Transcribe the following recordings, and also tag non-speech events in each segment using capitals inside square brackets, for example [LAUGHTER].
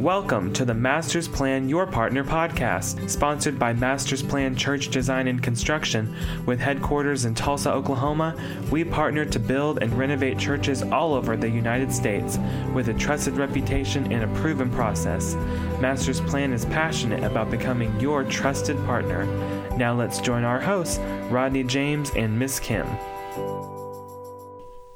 Welcome to the Masters Plan Your Partner podcast, sponsored by Masters Plan Church Design and Construction. With headquarters in Tulsa, Oklahoma, we partner to build and renovate churches all over the United States with a trusted reputation and a proven process. Masters Plan is passionate about becoming your trusted partner. Now let's join our hosts, Rodney James and Miss Kim.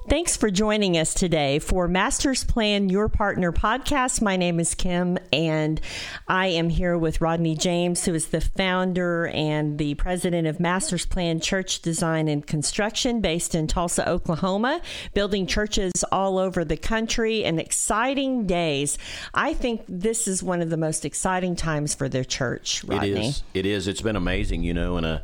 Thanks for joining us today for Masters Plan Your Partner podcast. My name is Kim, and I am here with Rodney James, who is the founder and the president of Masters Plan Church Design and Construction based in Tulsa, Oklahoma, building churches all over the country and exciting days. I think this is one of the most exciting times for their church, Rodney. It is. It is. It's been amazing, you know, in a uh,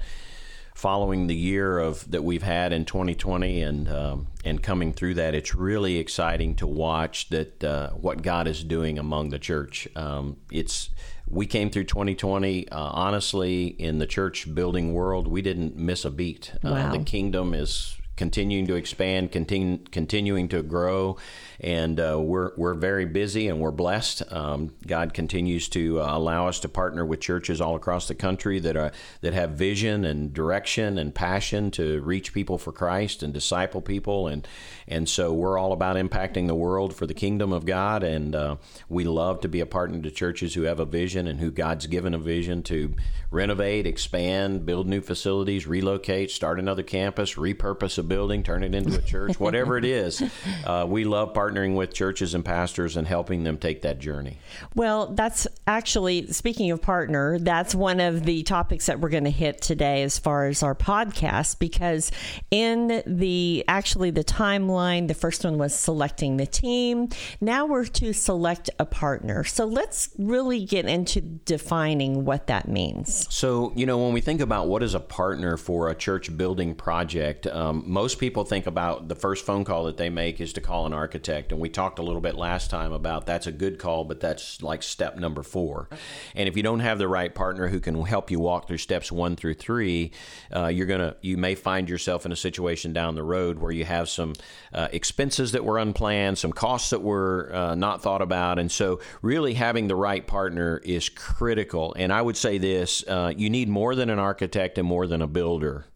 following the year of that we've had in 2020 and um, and coming through that, it's really exciting to watch that uh, what God is doing among the church. Um, it's we came through 2020 uh, honestly in the church building world. We didn't miss a beat. Uh, wow. the kingdom is continuing to expand, continue, continuing to grow, and uh, we're we're very busy and we're blessed. Um, God continues to uh, allow us to partner with churches all across the country that are that have vision and direction and passion to reach people for Christ and disciple people, and and so we're all about impacting the world for the kingdom of God, and uh, we love to be a partner to churches who have a vision and who God's given a vision to renovate, expand, build new facilities, relocate, start another campus, repurpose building, turn it into a church, whatever it is. [LAUGHS] Uh, we love partnering with churches and pastors and helping them take that journey. Well, that's actually, speaking of partner, that's one of the topics that we're going to hit today as far as our podcast, because in the actually the timeline, the first one was selecting the team. Now we're to select a partner. So let's really get into defining what that means. So, you know, when we think about what is a partner for a church building project, um, most people think about the first phone call that they make is to call an architect. And we talked a little bit last time about that's a good call, but that's like step number four. Okay. And if you don't have the right partner who can help you walk through steps one through three, uh, you're gonna you may find yourself in a situation down the road where you have some uh, expenses that were unplanned, some costs that were uh, not thought about, and so really having the right partner is critical. And I would say this: uh, you need more than an architect and more than a builder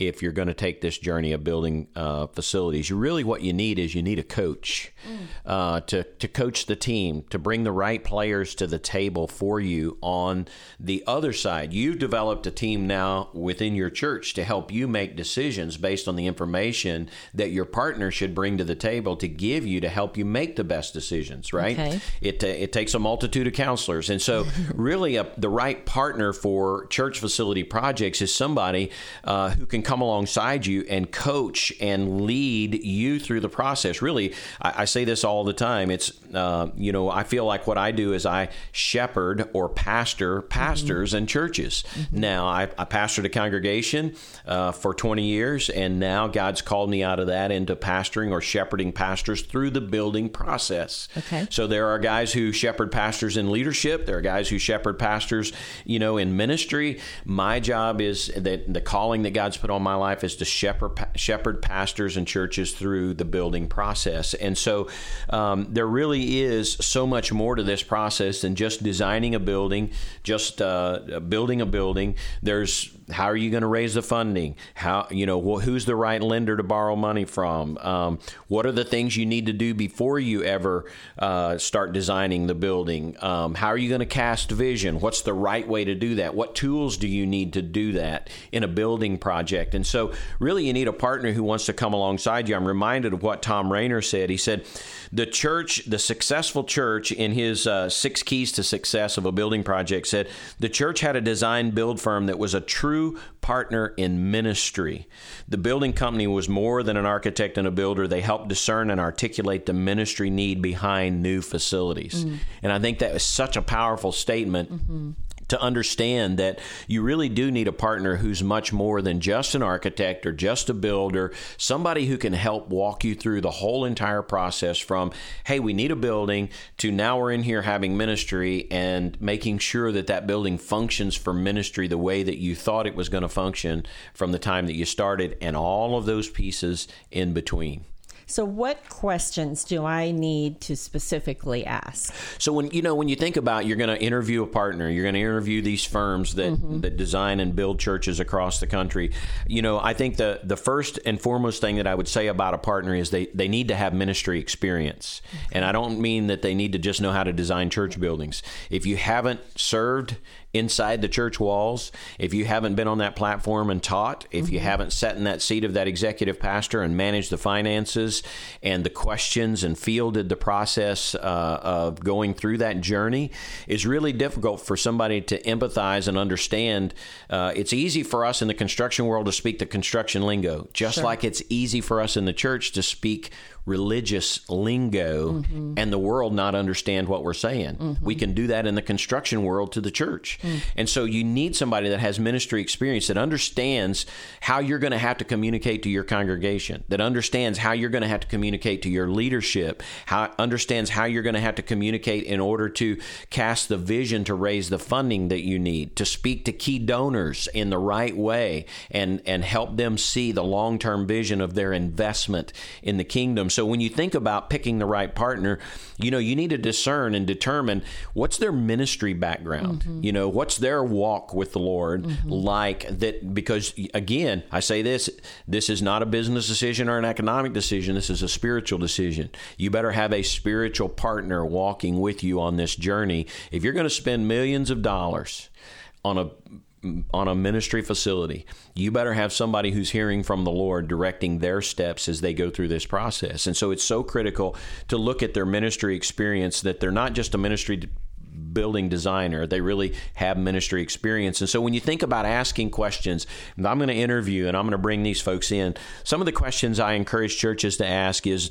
if you're going to take this journey of building uh, facilities. You really what you need is you need a coach mm. uh, to to coach the team to bring the right players to the table for you. On the other side, you've developed a team now within your church to help you make decisions based on the information that your partner should bring to the table to give you to help you make the best decisions. Right? Okay. It uh, it takes a multitude of counselors, and so really a, the right partner for church facility projects is somebody uh, who can come alongside you and coach and lead you through the process. Really, I, I say this all the time. It's, uh, you know, I feel like what I do is I shepherd or pastor pastors mm-hmm. and churches. Mm-hmm. Now, I, I pastored a congregation uh, for 20 years, and now God's called me out of that into pastoring or shepherding pastors through the building process. Okay. So there are guys who shepherd pastors in leadership, there are guys who shepherd pastors, you know, in ministry. My job is that the calling that God's put on my life is to shepherd, shepherd pastors and churches through the building process. And so um, there really is so much more to this process than just designing a building, just uh, building a building. There's how are you going to raise the funding? How you know who's the right lender to borrow money from? Um, what are the things you need to do before you ever uh, start designing the building? Um, how are you going to cast vision? What's the right way to do that? What tools do you need to do that in a building project? And so, really, you need a partner who wants to come alongside you. I'm reminded of what Thom Rainer said. He said, "The church, the successful church, in his uh, six keys to success of a building project, said the church had a design build firm that was a true true partner in ministry. The building company was more than an architect and a builder. They helped discern and articulate the ministry need behind new facilities. Mm. And I think that is such a powerful statement. Mm-hmm to understand that you really do need a partner who's much more than just an architect or just a builder, somebody who can help walk you through the whole entire process from, hey, we need a building to now we're in here having ministry and making sure that that building functions for ministry the way that you thought it was going to function from the time that you started and all of those pieces in between. So, what questions do I need to specifically ask? So when you know when you think about you're going to interview a partner, you're going to interview these firms that mm-hmm. that design and build churches across the country. You know, I think the the first and foremost thing that I would say about a partner is they they need to have ministry experience. And I don't mean that they need to just know how to design church buildings. If you haven't served inside the church walls, if you haven't been on that platform and taught, if mm-hmm. you haven't sat in that seat of that executive pastor and managed the finances and the questions and fielded the process uh, of going through that journey, is really difficult for somebody to empathize and understand. Uh, it's easy for us in the construction world to speak the construction lingo, just sure. like it's easy for us in the church to speak religious lingo mm-hmm. and the world not understand what we're saying. Mm-hmm. We can do that in the construction world to the church. Mm. And so you need somebody that has ministry experience that understands how you're going to have to communicate to your congregation, that understands how you're going to have to communicate to your leadership, how understands how you're going to have to communicate in order to cast the vision to raise the funding that you need, to speak to key donors in the right way and and help them see the long-term vision of their investment in the kingdom so when you think about picking the right partner, you know, you need to discern and determine what's their ministry background. Mm-hmm. You know, what's their walk with the Lord mm-hmm. like that because again, I say this, this is not a business decision or an economic decision. This is a spiritual decision. You better have a spiritual partner walking with you on this journey. If you're going to spend millions of dollars on a on a ministry facility, you better have somebody who's hearing from the Lord directing their steps as they go through this process. And so it's so critical to look at their ministry experience that they're not just a ministry building designer. They really have ministry experience. And so when you think about asking questions, I'm going to interview and I'm going to bring these folks in. Some of the questions I encourage churches to ask is,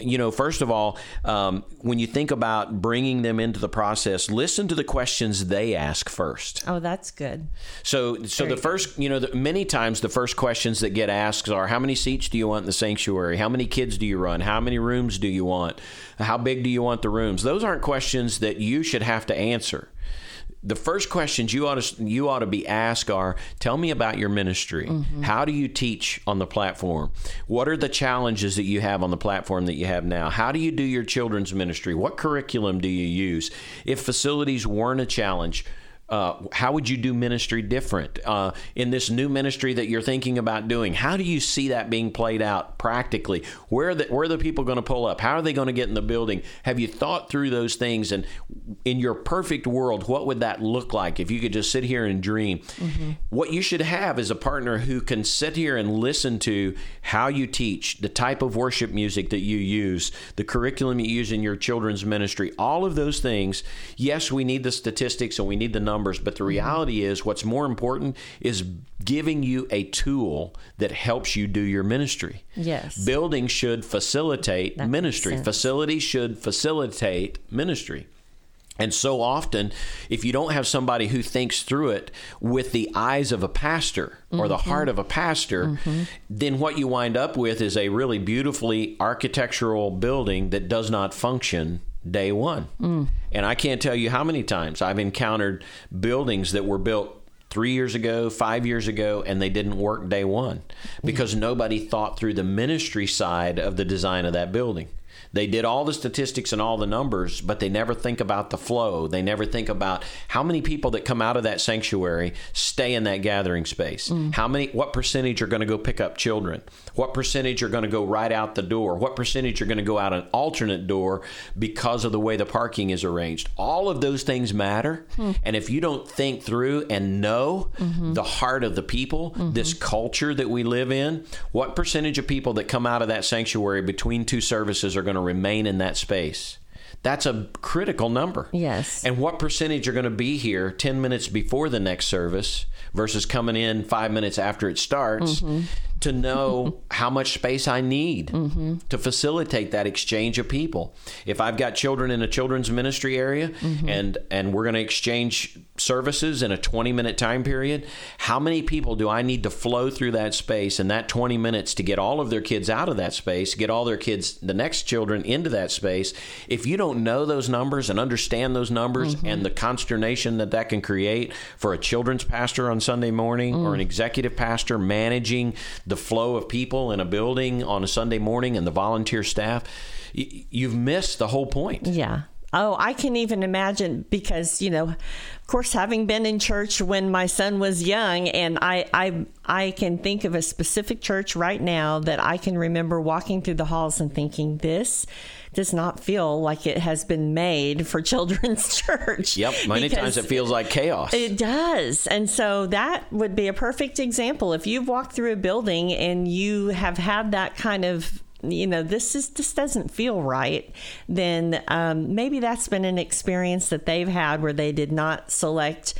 you know, first of all, um, when you think about bringing them into the process, listen to the questions they ask first. Oh, that's good. So, so Very the first, you know, the, many times the first questions that get asked are, how many seats do you want in the sanctuary? How many kids do you run? How many rooms do you want? How big do you want the rooms? Those aren't questions that you should have to answer. The first questions you ought to you ought to be asked are: Tell me about your ministry. Mm-hmm. How do you teach on the platform? What are the challenges that you have on the platform that you have now? How do you do your children's ministry? What curriculum do you use? If facilities weren't a challenge, uh, how would you do ministry different uh, in this new ministry that you're thinking about doing? How do you see that being played out practically? Where are the, where are the people going to pull up? How are they going to get in the building? Have you thought through those things? And in your perfect world, what would that look like if you could just sit here and dream? Mm-hmm. What you should have is a partner who can sit here and listen to how you teach, the type of worship music that you use, the curriculum you use in your children's ministry, all of those things. Yes, we need the statistics and we need the numbers numbers, but the mm-hmm. reality is what's more important is giving you a tool that helps you do your ministry. Yes. Building should facilitate that ministry. Facilities should facilitate ministry. And so often, if you don't have somebody who thinks through it with the eyes of a pastor or mm-hmm. the heart of a pastor, mm-hmm. then what you wind up with is a really beautifully architectural building that does not function day one. Mm. And I can't tell you how many times I've encountered buildings that were built three years ago, five years ago, and they didn't work day one because nobody thought through the ministry side of the design of that building. They did all the statistics and all the numbers, but they never think about the flow. They never think about how many people that come out of that sanctuary stay in that gathering space. Mm. How many what percentage are going to go pick up children? What percentage are going to go right out the door? What percentage are going to go out an alternate door because of the way the parking is arranged? All of those things matter. Mm. And if you don't think through and know mm-hmm. the heart of the people, mm-hmm. this culture that we live in, what percentage of people that come out of that sanctuary between two services are going to remain in that space. That's a critical number. Yes. And what percentage are going to be here 10 minutes before the next service versus coming in five minutes after it starts mm-hmm. To know [LAUGHS] how much space I need mm-hmm. to facilitate that exchange of people. If I've got children in a children's ministry area mm-hmm. and, and we're going to exchange services in a 20 minute time period, how many people do I need to flow through that space in that 20 minutes to get all of their kids out of that space, get all their kids, the next children, into that space? If you don't know those numbers and understand those numbers mm-hmm. and the consternation that that can create for a children's pastor on Sunday morning mm. or an executive pastor managing the flow of people in a building on a Sunday morning and the volunteer staff, you've missed the whole point. Yeah. Oh, I can even imagine because, you know, of course, having been in church when my son was young, and I, I, I can think of a specific church right now that I can remember walking through the halls and thinking, this does not feel like it has been made for [LAUGHS] children's church. Yep, many times it feels like chaos. It does. And so that would be a perfect example. If you've walked through a building and you have had that kind of you know this is this doesn't feel right then um, maybe that's been an experience that they've had where they did not select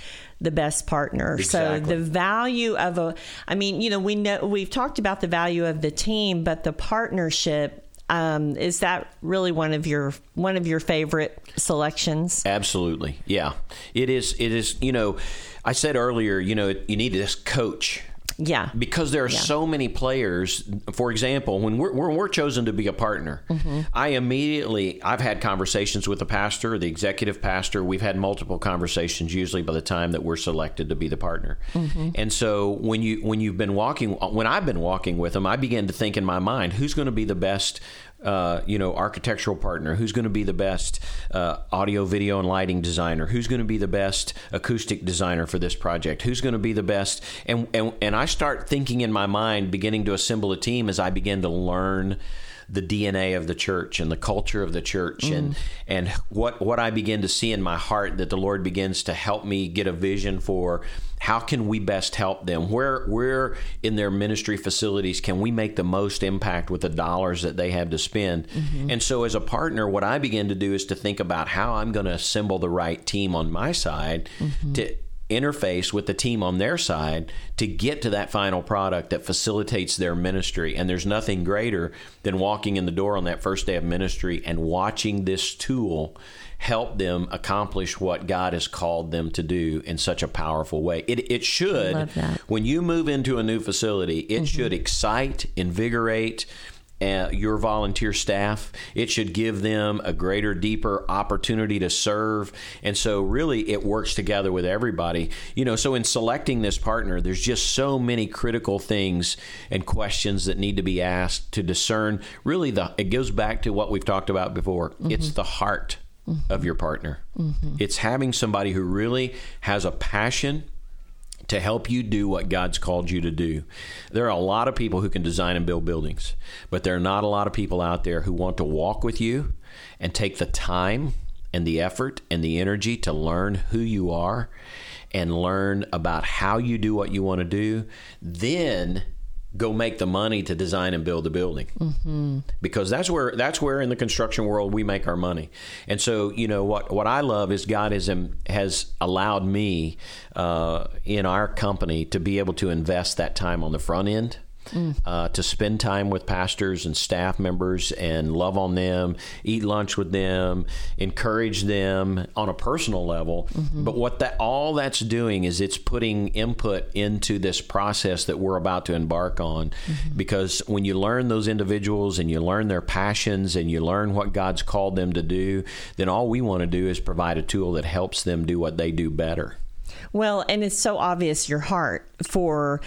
the best partner. Exactly. So the value of a I mean, you know, we know we've talked about the value of the team, but the partnership um, is that really one of your one of your favorite selections? Absolutely, yeah. It is. It is. You know, I said earlier. You know, you need this coach yeah. Because there are yeah. so many players. For example, when we're, when we're chosen to be a partner, mm-hmm. I immediately, I've had conversations with the pastor, the executive pastor. We've had multiple conversations usually by the time that we're selected to be the partner. Mm-hmm. And so when you, when you've been walking, when I've been walking with them, I begin to think in my mind, who's going to be the best uh, you know, architectural partner? Who's going to be the best uh, audio, video, and lighting designer? Who's going to be the best acoustic designer for this project? Who's going to be the best? And, and and I start thinking in my mind, beginning to assemble a team as I begin to learn the DNA of the church and the culture of the church mm. and and what what I begin to see in my heart that the Lord begins to help me get a vision for how can we best help them where where in their ministry facilities can we make the most impact with the dollars that they have to spend mm-hmm. and so as a partner what I begin to do is to think about how I'm going to assemble the right team on my side mm-hmm. to interface with the team on their side to get to that final product that facilitates their ministry. And there's nothing greater than walking in the door on that first day of ministry and watching this tool help them accomplish what God has called them to do in such a powerful way. It, it should, when you move into a new facility, it mm-hmm. should excite, invigorate, uh, your volunteer staff. It should give them a greater, deeper opportunity to serve. And so, really, it works together with everybody. You know, so in selecting this partner, there's just so many critical things and questions that need to be asked to discern. Really, the it goes back to what we've talked about before. Mm-hmm. It's the heart mm-hmm. of your partner. Mm-hmm. It's having somebody who really has a passion to help you do what God's called you to do. There are a lot of people who can design and build buildings, but there are not a lot of people out there who want to walk with you and take the time and the effort and the energy to learn who you are and learn about how you do what you want to do. Then go make the money to design and build the building mm-hmm. because that's where that's where in the construction world we make our money and so you know what what I love is God has has allowed me uh, in our company to be able to invest that time on the front end mm. uh, to spend time with pastors and staff members and love on them, eat lunch with them, encourage them on a personal level. Mm-hmm. But what that all that's doing is it's putting input into this process that we're about to embark on. Mm-hmm. Because when you learn those individuals and you learn their passions and you learn what God's called them to do, then all we want to do is provide a tool that helps them do what they do better. Well, and it's so obvious your heart for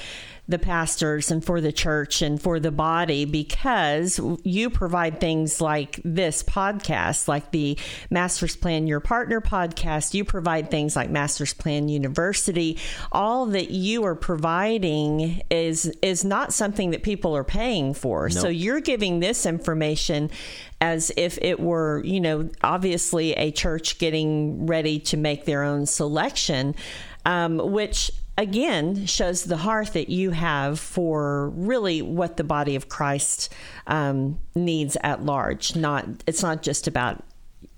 the pastors and for the church and for the body because you provide things like this podcast, like the Masters Plan Your Partner podcast. You provide things like Masters Plan University. All that you are providing is is not something that people are paying for. Nope. So you're giving this information as if it were, you know, obviously a church getting ready to make their own selection, um, which again shows the heart that you have for really what the body of Christ um, needs at large. Not it's not just about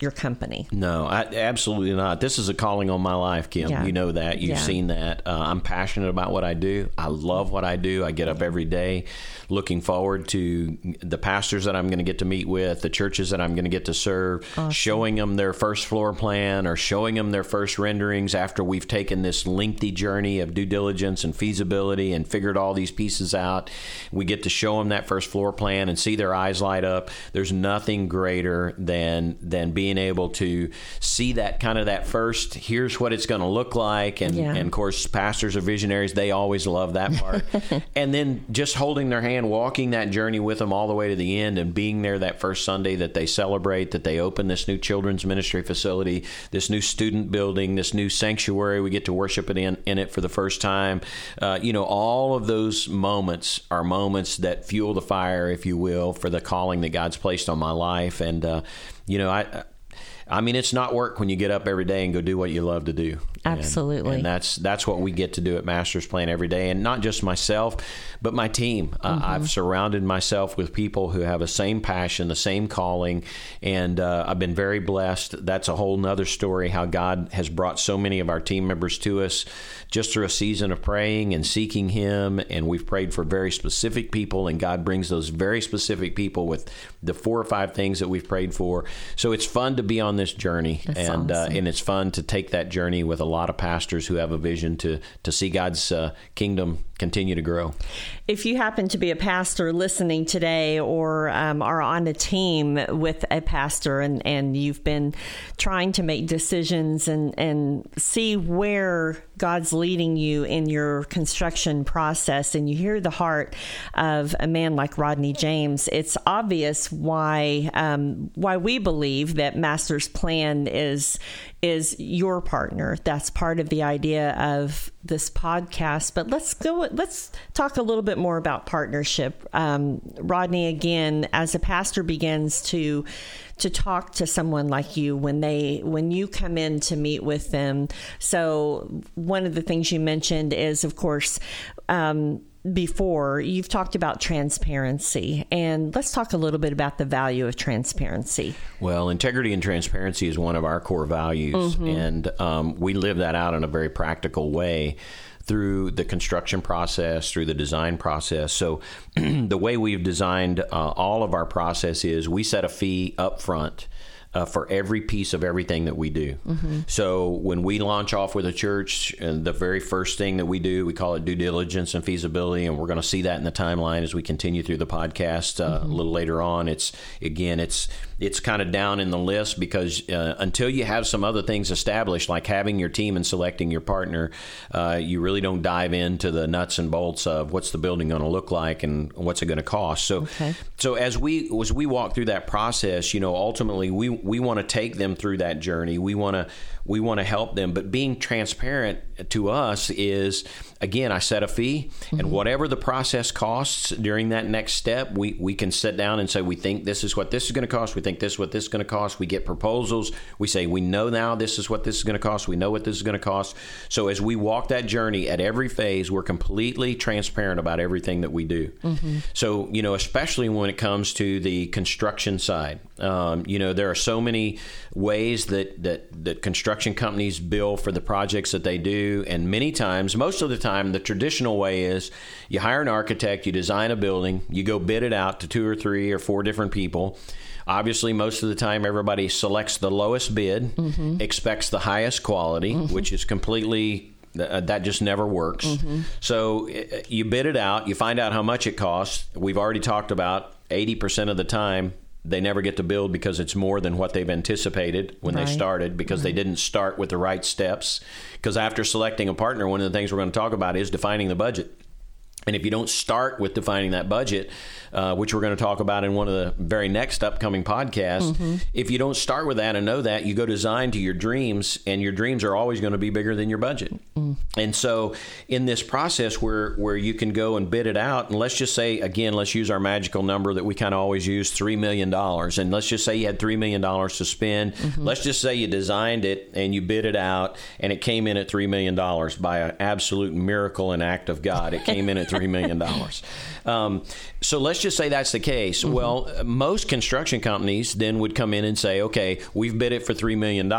your company. No, I, absolutely not. This is a calling on my life, Kim. Yeah. You know that. You've Yeah. seen that. Uh, I'm passionate about what I do. I love what I do. I get up every day looking forward to the pastors that I'm going to get to meet with, the churches that I'm going to get to serve, showing them their first floor plan or showing them their first renderings after we've taken this lengthy journey of due diligence and feasibility and figured all these pieces out. We get to show them that first floor plan and see their eyes light up. There's nothing greater than than being able to see that kind of that first. Here's what it's going to look like, and Yeah. and of course, pastors are visionaries. They always love that part. [LAUGHS] and then just holding their hand, walking that journey with them all the way to the end, and being there that first Sunday that they celebrate, that they open this new children's ministry facility, this new student building, this new sanctuary. We get to worship it in, in it for the first time. Uh, you know, all of those moments are moments that fuel the fire, if you will, for the calling that God's placed on my life. And, uh, you know, I. I mean, it's not work when you get up every day and go do what you love to do. Absolutely. and that's that's what we get to do at Masters Plan every day, and not just myself, but my team. Uh, I've surrounded myself with people who have the same passion, the same calling, and uh, I've been very blessed. That's a whole nother story. How God has brought so many of our team members to us just through a season of praying and seeking Him, and we've prayed for very specific people, and God brings those very specific people with the four or five things that we've prayed for. So it's fun to be on this journey, That's and uh, and it's fun to take that journey with a lot of pastors who have a vision to to see God's uh, kingdom continue to grow. If you happen to be a pastor listening today or um, are on a team with a pastor and, and you've been trying to make decisions and, and see where God's leading you in your construction process and you hear the heart of a man like Rodney James, it's obvious why um, why we believe that Master's Plan is is your partner. That's part of the idea of this podcast. But let's go. Let's talk a little bit more about partnership. Um, Rodney, again, as a pastor begins to to talk to someone like you when they when you come in to meet with them. So one of the things you mentioned is, of course. Um, before you've talked about transparency and let's talk a little bit about the value of transparency Well, integrity and transparency is one of our core values, and um, we live that out in a very practical way through the construction process, through the design process. So, [CLEARS THROAT] the way we've designed uh, all of our process is we set a fee up front. Uh, for every piece of everything that we do. So when we launch off with a church, and the very first thing that we do, we call it due diligence and feasibility, and we're going to see that in the timeline as we continue through the podcast uh, a little later on. It's again, it's it's kind of down in the list because uh, until you have some other things established, like having your team and selecting your partner, uh, you really don't dive into the nuts and bolts of what's the building going to look like and what's it going to cost. So, Okay. so as we as we walk through that process, you know, ultimately we we want to take them through that journey. We want to we want to help them, but being transparent to us is again, I set a fee, and whatever the process costs during that next step, we we can sit down and say we think this is what this is going to cost. We think this is what this is going to cost. We get proposals. We say we know now this is what this is going to cost. We know what this is going to cost. So as we walk that journey at every phase, we're completely transparent about everything that we do. So you know, especially when it comes to the construction side, um, you know, there are so many ways that that that construction companies bill for the projects that they do, and many times, most of the time, the traditional way is you hire an architect, you design a building, you go bid it out to two or three or four different people. Obviously, most of the time, everybody selects the lowest bid, expects the highest quality, which is completely uh, that just never works. So uh, you bid it out, you find out how much it costs. We've already talked about 80% of the time they never get to build because it's more than what they've anticipated when Right. they started because they mm-hmm. didn't start with the right steps. Because after selecting a partner, one of the things we're going to talk about is defining the budget. And if you don't start with defining that budget, uh, which we're going to talk about in one of the very next upcoming podcasts, if you don't start with that and know that, you go design to your dreams, and your dreams are always going to be bigger than your budget. And so, in this process where where you can go and bid it out, and let's just say again, let's use our magical number that we kind of always use, three million dollars, and let's just say you had three million dollars to spend. Mm-hmm. Let's just say you designed it and you bid it out, and it came in at three million dollars by an absolute miracle and act of God. It came in at three million dollars. Um, so let's just say that's the case. Mm-hmm. Well, most construction companies then would come in and say, okay, we've bid it for $3 million.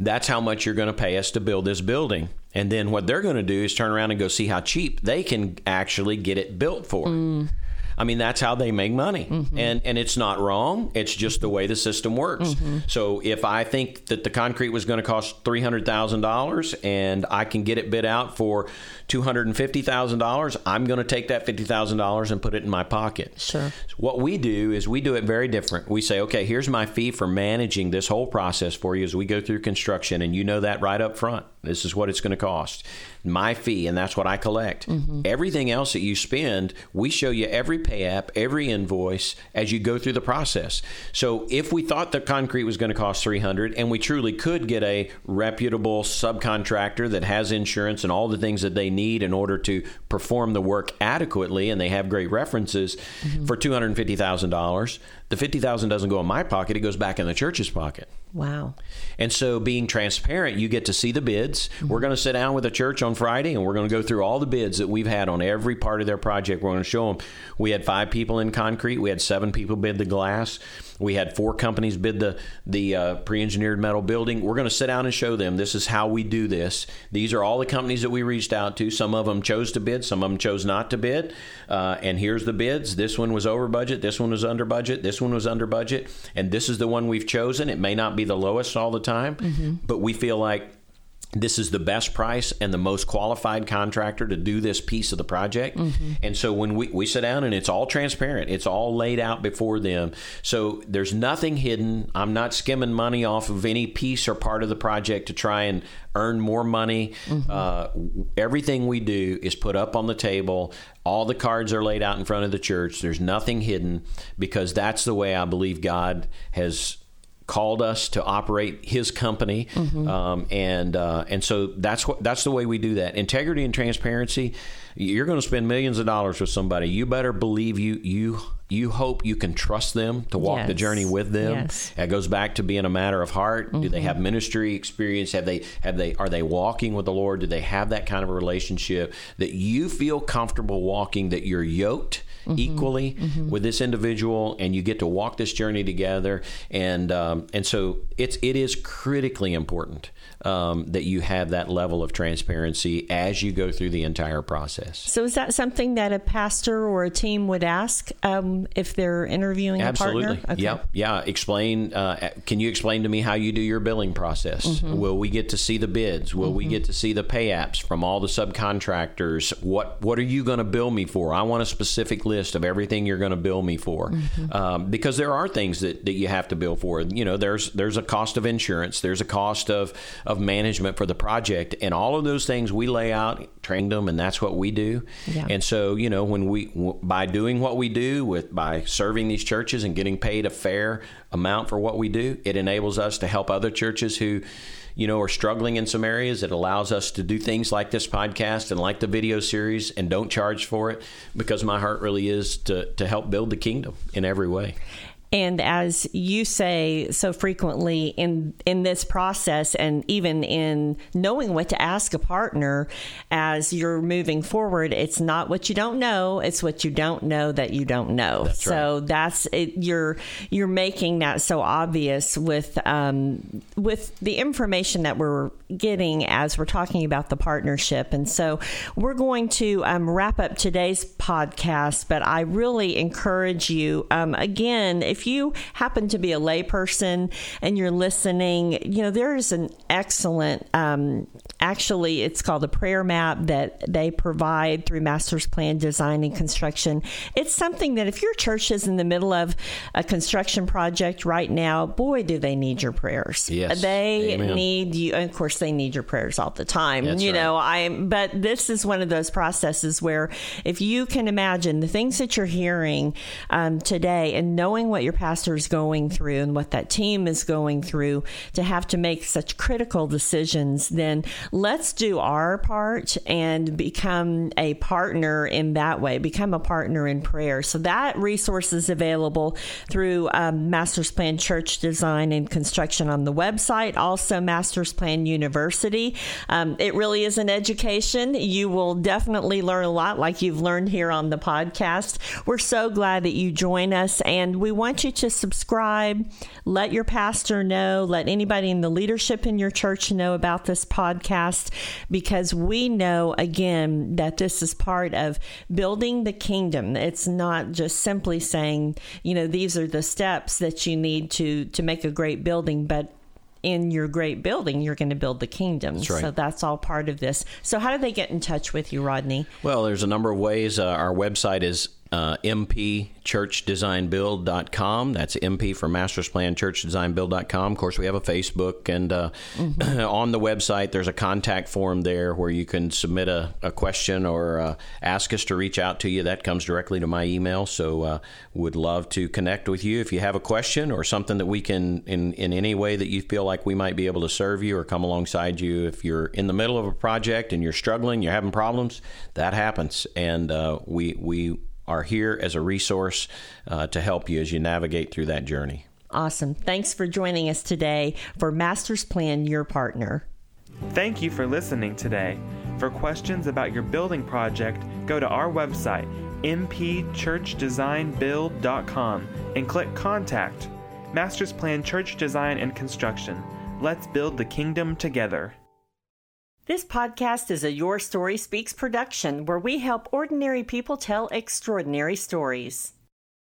That's how much you're going to pay us to build this building. And then what they're going to do is turn around and go see how cheap they can actually get it built for. Mm. I mean, that's how they make money, mm-hmm. and and it's not wrong. It's just the way the system works. Mm-hmm. So if I think that the concrete was going to cost three hundred thousand dollars, and I can get it bid out for two hundred and fifty thousand dollars, I'm going to take that fifty thousand dollars and put it in my pocket. Sure. So what we do is we do it very different. We say, okay, here's my fee for managing this whole process for you as we go through construction, and you know that right up front. This is what it's going to cost. My fee, and that's what I collect. Mm-hmm. Everything else that you spend, we show you every pay app, every invoice as you go through the process. So if we thought the concrete was going to cost 300 and we truly could get a reputable subcontractor that has insurance and all the things that they need in order to perform the work adequately and they have great references mm-hmm. for $250,000, the 50,000 doesn't go in my pocket, it goes back in the church's pocket. Wow. And so being transparent, you get to see the bids. Mm-hmm. We're going to sit down with the church on Friday and we're going to go through all the bids that we've had on every part of their project. We're going to show them. We had five people in concrete, we had seven people bid the glass. We had four companies bid the the uh, pre-engineered metal building. We're going to sit down and show them this is how we do this. These are all the companies that we reached out to. Some of them chose to bid, some of them chose not to bid. Uh, and here's the bids. This one was over budget. This one was under budget. This one was under budget. And this is the one we've chosen. It may not be the lowest all the time, mm-hmm. but we feel like this is the best price and the most qualified contractor to do this piece of the project. Mm-hmm. And so when we, we sit down and it's all transparent, it's all laid out before them. So there's nothing hidden. I'm not skimming money off of any piece or part of the project to try and earn more money. Mm-hmm. Uh, everything we do is put up on the table. All the cards are laid out in front of the church. There's nothing hidden because that's the way I believe God has called us to operate his company, mm-hmm. um, and uh, and so that's what that's the way we do that. Integrity and transparency. You're going to spend millions of dollars with somebody. You better believe you you you hope you can trust them to walk yes. the journey with them. Yes. It goes back to being a matter of heart. Mm-hmm. Do they mm-hmm. have ministry experience? Have they have they are they walking with the Lord? Do they have that kind of a relationship that you feel comfortable walking? That you're yoked mm-hmm. equally mm-hmm. with this individual, and you get to walk this journey together. And um, and so it's it is critically important um, that you have that level of transparency as you go through the entire process. So is that something that a pastor or a team would ask um, if they're interviewing Absolutely. a partner? Okay. Yep. Yeah. Explain. Uh, can you explain to me how you do your billing process? Mm-hmm. Will we get to see the bids? Will mm-hmm. we get to see the pay apps from all the subcontractors? What What are you going to bill me for? I want a specific list of everything you're going to bill me for, mm-hmm. um, because there are things that, that you have to bill for. You know, there's there's a cost of insurance. There's a cost of of management for the project, and all of those things we lay out, train them, and that's what we do. Yeah. And so, you know, when we by doing what we do with by serving these churches and getting paid a fair amount for what we do, it enables us to help other churches who you know, are struggling in some areas. It allows us to do things like this podcast and like the video series and don't charge for it because my heart really is to, to help build the kingdom in every way. And as you say so frequently in in this process, and even in knowing what to ask a partner as you're moving forward, it's not what you don't know; it's what you don't know that you don't know. That's so right. that's it, you're you're making that so obvious with um, with the information that we're getting as we're talking about the partnership. And so we're going to um, wrap up today's podcast, but I really encourage you um, again if if you happen to be a layperson and you're listening, you know, there is an excellent, um, actually, it's called a prayer map that they provide through Master's Plan Design and Construction. It's something that if your church is in the middle of a construction project right now, boy, do they need your prayers. Yes. They Amen. need you. Of course, they need your prayers all the time. That's you right. know, I, but this is one of those processes where if you can imagine the things that you're hearing um, today and knowing what your your pastor is going through and what that team is going through to have to make such critical decisions, then let's do our part and become a partner in that way, become a partner in prayer. So that resource is available through um, Master's Plan Church Design and Construction on the website, also Master's Plan University. Um, it really is an education. You will definitely learn a lot like you've learned here on the podcast. We're so glad that you join us and we want you to subscribe, let your pastor know, let anybody in the leadership in your church know about this podcast because we know again that this is part of building the kingdom. It's not just simply saying, you know, these are the steps that you need to to make a great building, but in your great building, you're going to build the kingdom. That's right. So that's all part of this. So how do they get in touch with you, Rodney? Well, there's a number of ways. Uh, our website is uh, mpchurchdesignbuild.com. That's MP for Master's Plan Churchdesignbuild.com. Of course, we have a Facebook, and uh, mm-hmm. [CLEARS THROAT] on the website, there's a contact form there where you can submit a, a question or uh, ask us to reach out to you. That comes directly to my email. So, uh, would love to connect with you if you have a question or something that we can, in, in any way that you feel like we might be able to serve you or come alongside you. If you're in the middle of a project and you're struggling, you're having problems, that happens. And uh, we, we, are here as a resource uh, to help you as you navigate through that journey. Awesome. Thanks for joining us today for Master's Plan Your Partner. Thank you for listening today. For questions about your building project, go to our website, mpchurchdesignbuild.com, and click Contact. Master's Plan Church Design and Construction. Let's build the kingdom together. This podcast is a Your Story Speaks production where we help ordinary people tell extraordinary stories.